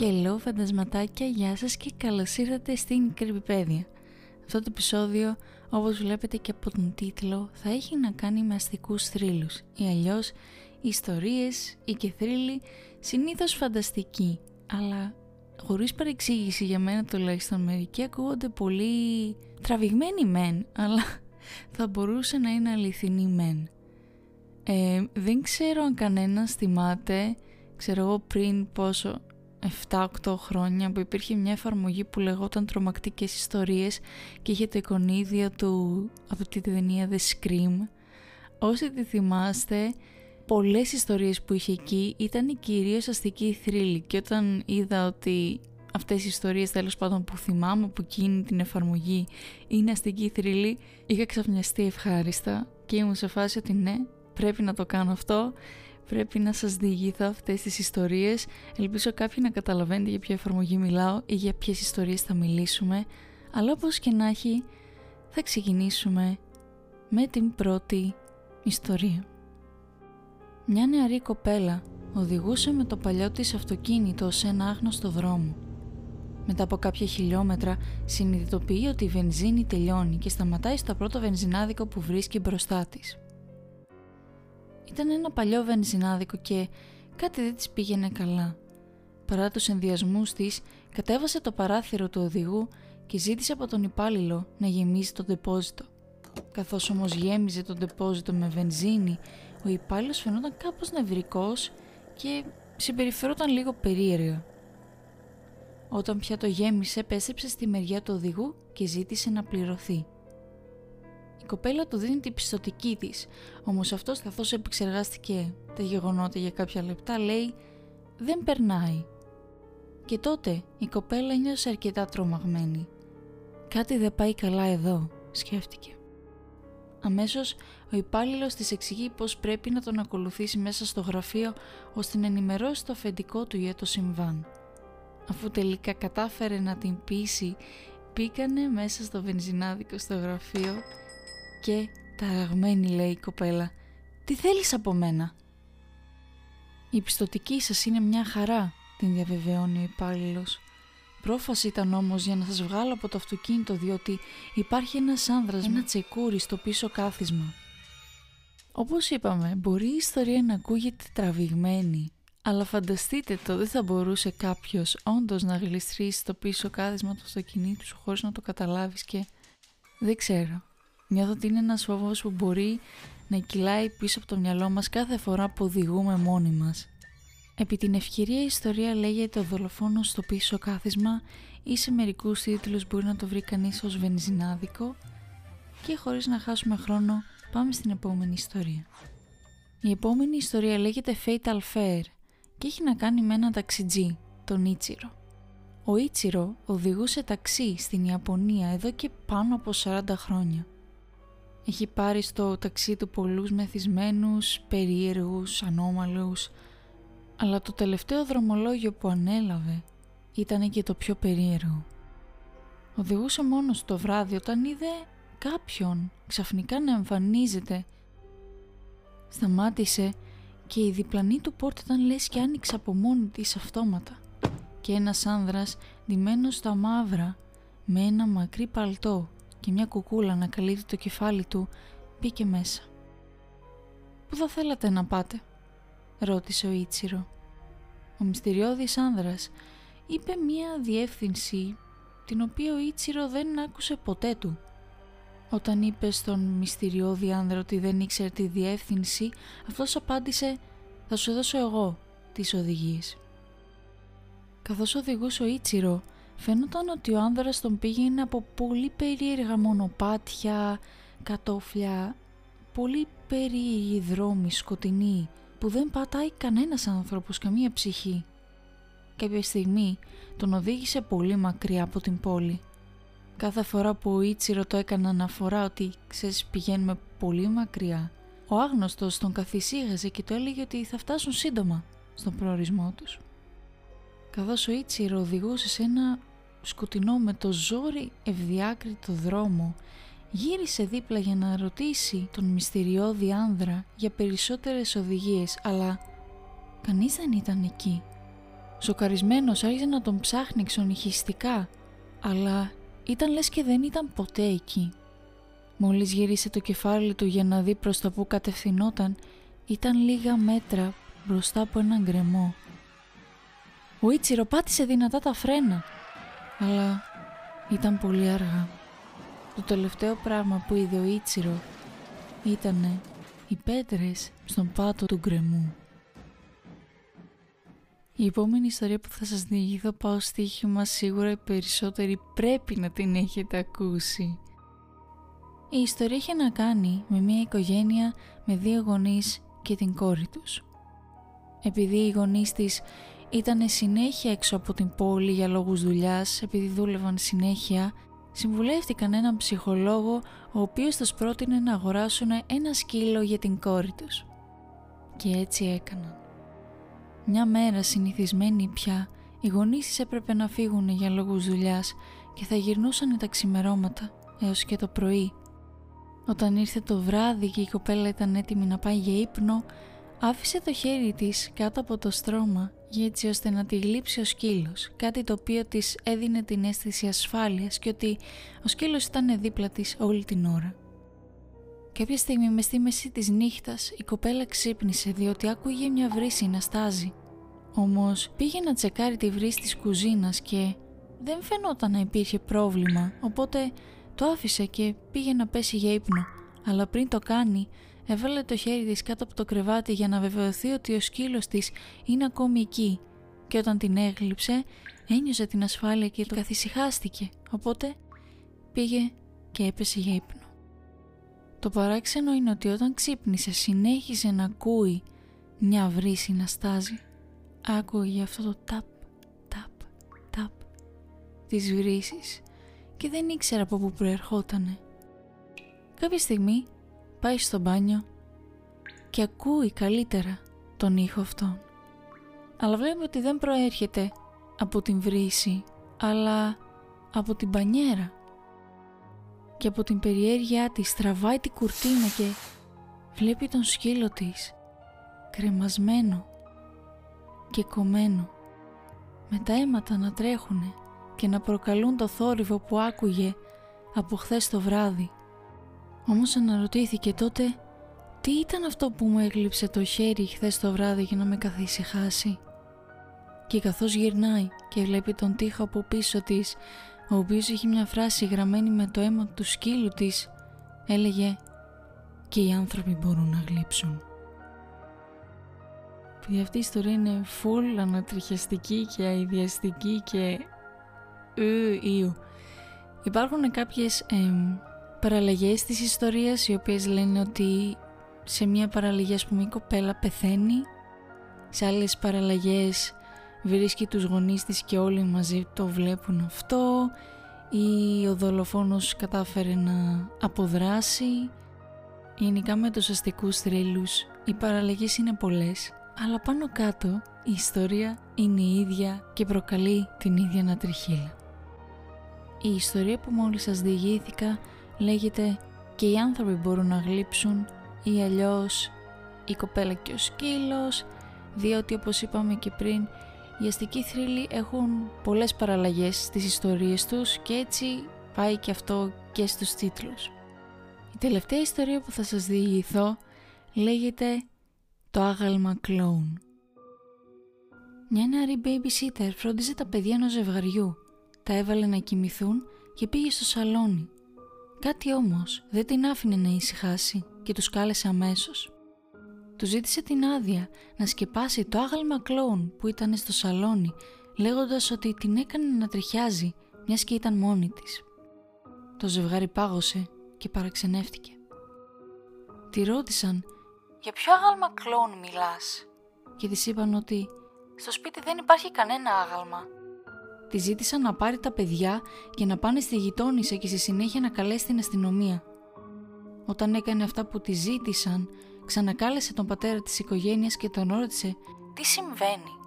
Hello φαντασματάκια, γεια σας και καλώς ήρθατε στην Κρυμπηπέδια. Αυτό το επεισόδιο, όπως βλέπετε και από τον τίτλο, θα έχει να κάνει με αστικούς θρύλους ή αλλιώς ιστορίες ή και θρύλοι συνήθως φανταστικοί, αλλά χωρίς παρεξήγηση για μένα τουλάχιστον μερικοί ακούγονται πολύ τραβηγμένοι μεν, αλλά θα μπορούσε να είναι αληθινοί μεν. Ε, δεν ξέρω αν κανένας θυμάται, ξέρω εγώ πριν πόσο, 7-8 χρόνια που υπήρχε μια εφαρμογή που λεγόταν τρομακτικές ιστορίες και είχε το εικονίδιο του από τη ταινία The Scream. Όσοι τη θυμάστε, πολλές ιστορίες που είχε εκεί ήταν κυρίως αστική θρύλη και όταν είδα ότι αυτές οι ιστορίες τέλος πάντων που θυμάμαι από εκείνη την εφαρμογή είναι αστική θρύλη είχα ξαφνιαστεί ευχάριστα και ήμουν σε φάση ότι ναι πρέπει να το κάνω αυτό πρέπει να σας διηγηθώ αυτές τις ιστορίες ελπίζω κάποιοι να καταλαβαίνετε για ποια εφαρμογή μιλάω ή για ποιες ιστορίες θα μιλήσουμε αλλά όπως και να έχει θα ξεκινήσουμε με την πρώτη ιστορία μια νεαρή κοπέλα οδηγούσε με το παλιό της αυτοκίνητο σε ένα άγνωστο δρόμο. Μετά από κάποια χιλιόμετρα συνειδητοποιεί ότι η βενζίνη τελειώνει και σταματάει στο πρώτο βενζινάδικο που βρίσκει μπροστά της. Ήταν ένα παλιό βενζινάδικο και κάτι δεν της πήγαινε καλά. Παρά τους ενδιασμούς της, κατέβασε το παράθυρο του οδηγού και ζήτησε από τον υπάλληλο να γεμίσει το ντεπόζιτο. Καθώς όμως γέμιζε το ντεπόζιτο με βενζίνη ο υπάλληλος φαινόταν κάπως νευρικός και συμπεριφερόταν λίγο περίεργα. Όταν πια το γέμισε, πέστρεψε στη μεριά του οδηγού και ζήτησε να πληρωθεί. Η κοπέλα του δίνει την πιστοτική της, όμως αυτός καθώς επεξεργάστηκε τα γεγονότα για κάποια λεπτά λέει «Δεν περνάει». Και τότε η κοπέλα νιώσε αρκετά τρομαγμένη. «Κάτι δεν πάει καλά εδώ», σκέφτηκε. Αμέσως ο υπάλληλος της εξηγεί πως πρέπει να τον ακολουθήσει μέσα στο γραφείο ώστε να ενημερώσει το αφεντικό του για το συμβάν. Αφού τελικά κατάφερε να την πείσει, πήκανε μέσα στο βενζινάδικο στο γραφείο και ταραγμένη λέει η κοπέλα «Τι θέλεις από μένα» «Η πιστοτική σας είναι μια χαρά», την διαβεβαιώνει ο υπάλληλος. Πρόφαση ήταν όμως για να σας βγάλω από το αυτοκίνητο διότι υπάρχει ένας άνδρας με ένα τσεκούρι στο πίσω κάθισμα. Όπως είπαμε, μπορεί η ιστορία να ακούγεται τραβηγμένη, αλλά φανταστείτε το, δεν θα μπορούσε κάποιος όντως να γλιστρήσει το πίσω κάθισμα του αυτοκινήτου σου χωρίς να το καταλάβεις και δεν ξέρω. Νιώθω ότι είναι ένας φόβος που μπορεί να κυλάει πίσω από το μυαλό μας κάθε φορά που οδηγούμε μόνοι μας. Επί την ευκαιρία η ιστορία λέγεται «Ο δολοφόνος στο πίσω κάθισμα» ή σε μερικούς τίτλους μπορεί να το βρει κανείς ως βενζινάδικο και χωρίς να χάσουμε χρόνο πάμε στην επόμενη ιστορία. Η επόμενη ιστορία λέγεται Fatal Fair και έχει να κάνει με έναν ταξιτζή, τον Ιτσιρο. Ο Ιτσιρο οδηγούσε ταξί στην Ιαπωνία εδώ και πάνω από 40 χρόνια. Έχει πάρει στο ταξί του πολλούς μεθυσμένους, περίεργους, ανώμαλους, αλλά το τελευταίο δρομολόγιο που ανέλαβε ήταν και το πιο περίεργο. Οδηγούσε μόνος το βράδυ όταν είδε κάποιον ξαφνικά να εμφανίζεται. Σταμάτησε και η διπλανή του πόρτα ήταν λες και άνοιξε από μόνη της αυτόματα και ένας άνδρας ντυμένος στα μαύρα με ένα μακρύ παλτό και μια κουκούλα να καλύπτει το κεφάλι του μπήκε μέσα. «Πού θα θέλατε να πάτε» ρώτησε ο Ιτσιρο. Ο μυστηριώδης άνδρας είπε μία διεύθυνση την οποία ο Ιτσιρο δεν άκουσε ποτέ του. Όταν είπε στον μυστηριώδη άνδρα ότι δεν ήξερε τη διεύθυνση, αυτός απάντησε «Θα σου δώσω εγώ τις οδηγίες». Καθώς οδηγούσε ο Ιτσιρο, φαίνονταν ότι ο άνδρας τον πήγαινε από πολύ περίεργα μονοπάτια, κατόφλια, πολύ περίεργοι δρόμοι σκοτεινοί που δεν πατάει κανένας άνθρωπος, καμία ψυχή. Κάποια στιγμή τον οδήγησε πολύ μακριά από την πόλη. Κάθε φορά που ο Ιτσιρο το έκανε αναφορά ότι ξέρεις πηγαίνουμε πολύ μακριά, ο άγνωστος τον καθησύγαζε και το έλεγε ότι θα φτάσουν σύντομα στον προορισμό τους. Καθώς ο Ιτσιρο οδηγούσε σε ένα σκοτεινό με το ζόρι ευδιάκριτο δρόμο Γύρισε δίπλα για να ρωτήσει τον μυστηριώδη άνδρα για περισσότερες οδηγίες, αλλά κανείς δεν ήταν εκεί. Σοκαρισμένος άρχισε να τον ψάχνει εξονυχιστικά, αλλά ήταν λες και δεν ήταν ποτέ εκεί. Μόλις γύρισε το κεφάλι του για να δει προς τα που κατευθυνόταν, ήταν λίγα μέτρα μπροστά από έναν γκρεμό. Ο Ιτσιρο πάτησε δυνατά τα φρένα, αλλά ήταν πολύ αργά. Το τελευταίο πράγμα που είδε ο Ιτσιρο ήτανε οι πέτρες στον πάτο του γκρεμού. Η επόμενη ιστορία που θα σας διηγηθώ πάω στοίχημα σίγουρα οι περισσότεροι πρέπει να την έχετε ακούσει. Η ιστορία είχε να κάνει με μια οικογένεια με δύο γονείς και την κόρη τους. Επειδή οι γονείς της ήταν συνέχεια έξω από την πόλη για λόγους δουλειάς, επειδή δούλευαν συνέχεια, συμβουλεύτηκαν έναν ψυχολόγο ο οποίος τους πρότεινε να αγοράσουν ένα σκύλο για την κόρη τους. Και έτσι έκαναν. Μια μέρα συνηθισμένη πια, οι γονείς έπρεπε να φύγουν για λόγους δουλειάς και θα γυρνούσαν τα ξημερώματα έως και το πρωί. Όταν ήρθε το βράδυ και η κοπέλα ήταν έτοιμη να πάει για ύπνο, άφησε το χέρι της κάτω από το στρώμα έτσι ώστε να τη γλύψει ο σκύλος, κάτι το οποίο της έδινε την αίσθηση ασφάλειας και ότι ο σκύλος ήταν δίπλα της όλη την ώρα. Κάποια στιγμή μες στη μέση της νύχτας η κοπέλα ξύπνησε διότι άκουγε μια βρύση να στάζει. Όμως πήγε να τσεκάρει τη βρύση της κουζίνας και δεν φαινόταν να υπήρχε πρόβλημα οπότε το άφησε και πήγε να πέσει για ύπνο αλλά πριν το κάνει έβαλε το χέρι της κάτω από το κρεβάτι για να βεβαιωθεί ότι ο σκύλος της είναι ακόμη εκεί και όταν την έγλειψε ένιωσε την ασφάλεια και το καθησυχάστηκε οπότε πήγε και έπεσε για ύπνο. Το παράξενο είναι ότι όταν ξύπνησε συνέχισε να ακούει μια βρύση να στάζει. Άκουγε αυτό το ταπ, ταπ, ταπ της βρύσης και δεν ήξερα από πού προερχότανε. Κάποια στιγμή πάει στο μπάνιο και ακούει καλύτερα τον ήχο αυτόν. Αλλά βλέπει ότι δεν προέρχεται από την βρύση, αλλά από την μπανιέρα. Και από την περιέργειά της τραβάει την κουρτίνα και βλέπει τον σκύλο της κρεμασμένο και κομμένο με τα αίματα να τρέχουνε και να προκαλούν το θόρυβο που άκουγε από χθες το βράδυ. Όμως αναρωτήθηκε τότε τι ήταν αυτό που μου έγλειψε το χέρι χθες το βράδυ για να με καθησυχάσει; Και καθώς γυρνάει και βλέπει τον τοίχο από πίσω της, ο οποίος έχει μια φράση γραμμένη με το αίμα του σκύλου της, έλεγε «Και οι άνθρωποι μπορούν να γλύψουν». Και αυτή η ιστορία είναι full ανατριχιαστική και αειδιαστική και ου, Υπάρχουν κάποιες παραλλαγές της ιστορίας οι οποίες λένε ότι σε μια παραλλαγή ας πούμε η κοπέλα πεθαίνει σε άλλες παραλλαγές βρίσκει τους γονείς της και όλοι μαζί το βλέπουν αυτό ή ο δολοφόνος κατάφερε να αποδράσει γενικά με τους αστικούς θρύλους οι παραλλαγές είναι πολλές αλλά πάνω κάτω η ιστορία είναι η ίδια και προκαλεί την ίδια ανατριχίλα. Η ιστορία που μόλις σας διηγήθηκα λέγεται «Και οι άνθρωποι μπορούν να γλύψουν» ή αλλιώς «Η κοπέλα και ο σκύλος» διότι όπως είπαμε και πριν οι αστικοί θρύλοι έχουν πολλές παραλλαγές στις ιστορίες τους και έτσι πάει και αυτό και στους τίτλους. Η τελευταία ιστορία που θα σας διηγηθώ λέγεται «Το άγαλμα κλόουν». Μια νεαρή babysitter φρόντιζε τα παιδιά ενός ζευγαριού, τα έβαλε να κοιμηθούν και πήγε στο σαλόνι. Κάτι όμως δεν την άφηνε να ησυχάσει και τους κάλεσε αμέσως. Του ζήτησε την άδεια να σκεπάσει το άγαλμα κλόουν που ήταν στο σαλόνι λέγοντας ότι την έκανε να τριχιάζει μιας και ήταν μόνη της. Το ζευγάρι πάγωσε και παραξενεύτηκε. Τη ρώτησαν «Για ποιο άγαλμα κλόουν μιλάς» και της είπαν ότι «Στο σπίτι δεν υπάρχει κανένα άγαλμα». Τη ζήτησαν να πάρει τα παιδιά και να πάνε στη γειτόνισσα και στη συνέχεια να καλέσει την αστυνομία. Όταν έκανε αυτά που τη ζήτησαν, ξανακάλεσε τον πατέρα της οικογένειας και τον ρώτησε «Τι συμβαίνει»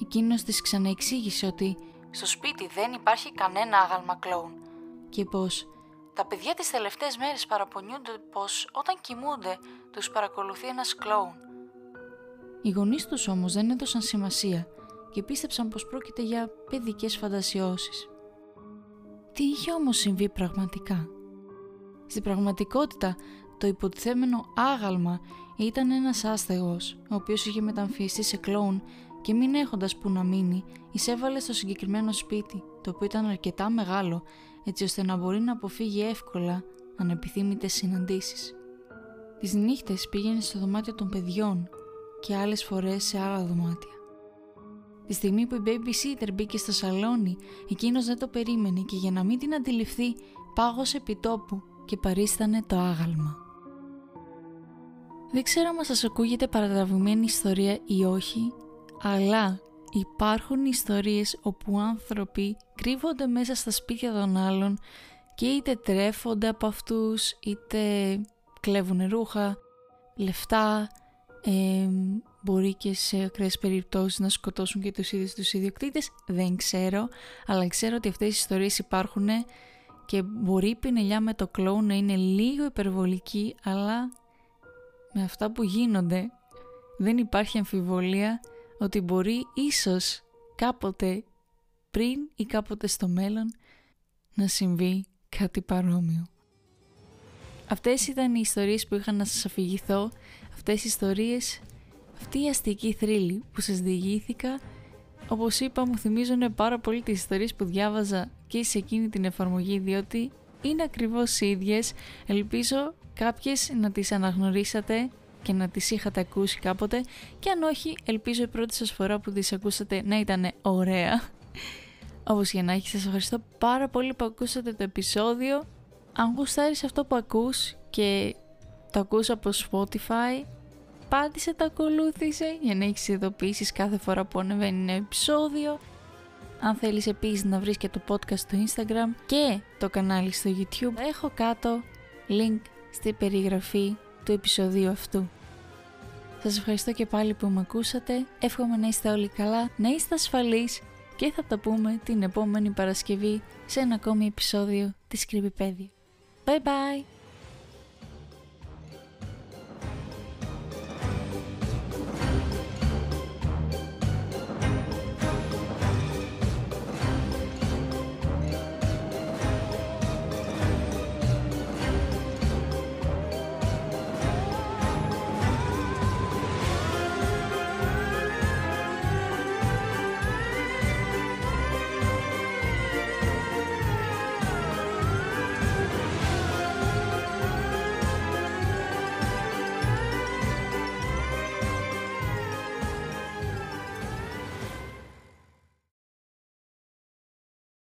Εκείνος της ξαναεξήγησε ότι στο σπίτι δεν υπάρχει κανένα άγαλμα κλόουν και πως τα παιδιά τις τελευταίες μέρες παραπονιούνται πως όταν κοιμούνται τους παρακολουθεί ένας κλόουν. Οι γονείς τους όμως δεν έδωσαν σημασία και πίστεψαν πως πρόκειται για παιδικές φαντασιώσεις. Τι είχε όμως συμβεί πραγματικά; Στην πραγματικότητα, το υποτιθέμενο άγαλμα ήταν ένας άστεγος, ο οποίος είχε μεταμφιστεί σε κλόουν και μην έχοντας που να μείνει, εισέβαλε στο συγκεκριμένο σπίτι, το οποίο ήταν αρκετά μεγάλο, έτσι ώστε να μπορεί να αποφύγει εύκολα ανεπιθύμητες συναντήσεις. Τις νύχτες πήγαινε στο δωμάτιο των παιδιών και άλλες φορές σε άλλα δωμάτια. Τη στιγμή που η babysitter μπήκε στο σαλόνι, εκείνος δεν το περίμενε και για να μην την αντιληφθεί, πάγωσε επιτόπου και παρίστανε το άγαλμα. Δεν ξέρω αν σας ακούγεται παρατραβημένη ιστορία ή όχι, αλλά υπάρχουν ιστορίες όπου άνθρωποι κρύβονται μέσα στα σπίτια των άλλων και είτε τρέφονται από αυτούς, είτε κλέβουν ρούχα, λεφτά, ε, μπορεί και σε ακραίες περιπτώσεις να σκοτώσουν και τους ίδιους τους ιδιοκτήτες, δεν ξέρω, αλλά ξέρω ότι αυτές οι ιστορίες υπάρχουν και μπορεί η πινελιά με το κλόουν να είναι λίγο υπερβολική, αλλά με αυτά που γίνονται δεν υπάρχει αμφιβολία ότι μπορεί ίσως κάποτε πριν ή κάποτε στο μέλλον να συμβεί κάτι παρόμοιο. Αυτές ήταν οι ιστορίες που είχα να σας αφηγηθώ, αυτές οι ιστορίες, αυτή η αστική θρύλη που σας διηγήθηκα, όπως είπα μου θυμίζουν πάρα πολύ τις ιστορίες που διάβαζα και σε εκείνη την εφαρμογή διότι είναι ακριβώς ίδιες, ελπίζω κάποιες να τις αναγνωρίσατε και να τις είχατε ακούσει κάποτε και αν όχι ελπίζω η πρώτη σας φορά που τις ακούσατε να ήταν ωραία. Όπως για να έχει σας ευχαριστώ πάρα πολύ που ακούσατε το επεισόδιο. Αν γουστάρεις αυτό που ακούς και το ακούς από Spotify πάτησε το ακολούθησε για να έχεις ειδοποιήσεις κάθε φορά που ανεβαίνει ένα επεισόδιο. Αν θέλεις επίσης να βρεις και το podcast στο Instagram και το κανάλι στο YouTube έχω κάτω link στη περιγραφή του επεισοδίου αυτού. Σας ευχαριστώ και πάλι που με ακούσατε, εύχομαι να είστε όλοι καλά, να είστε ασφαλείς και θα τα πούμε την επόμενη Παρασκευή σε ένα ακόμη επεισόδιο της Creepypedia. Bye bye!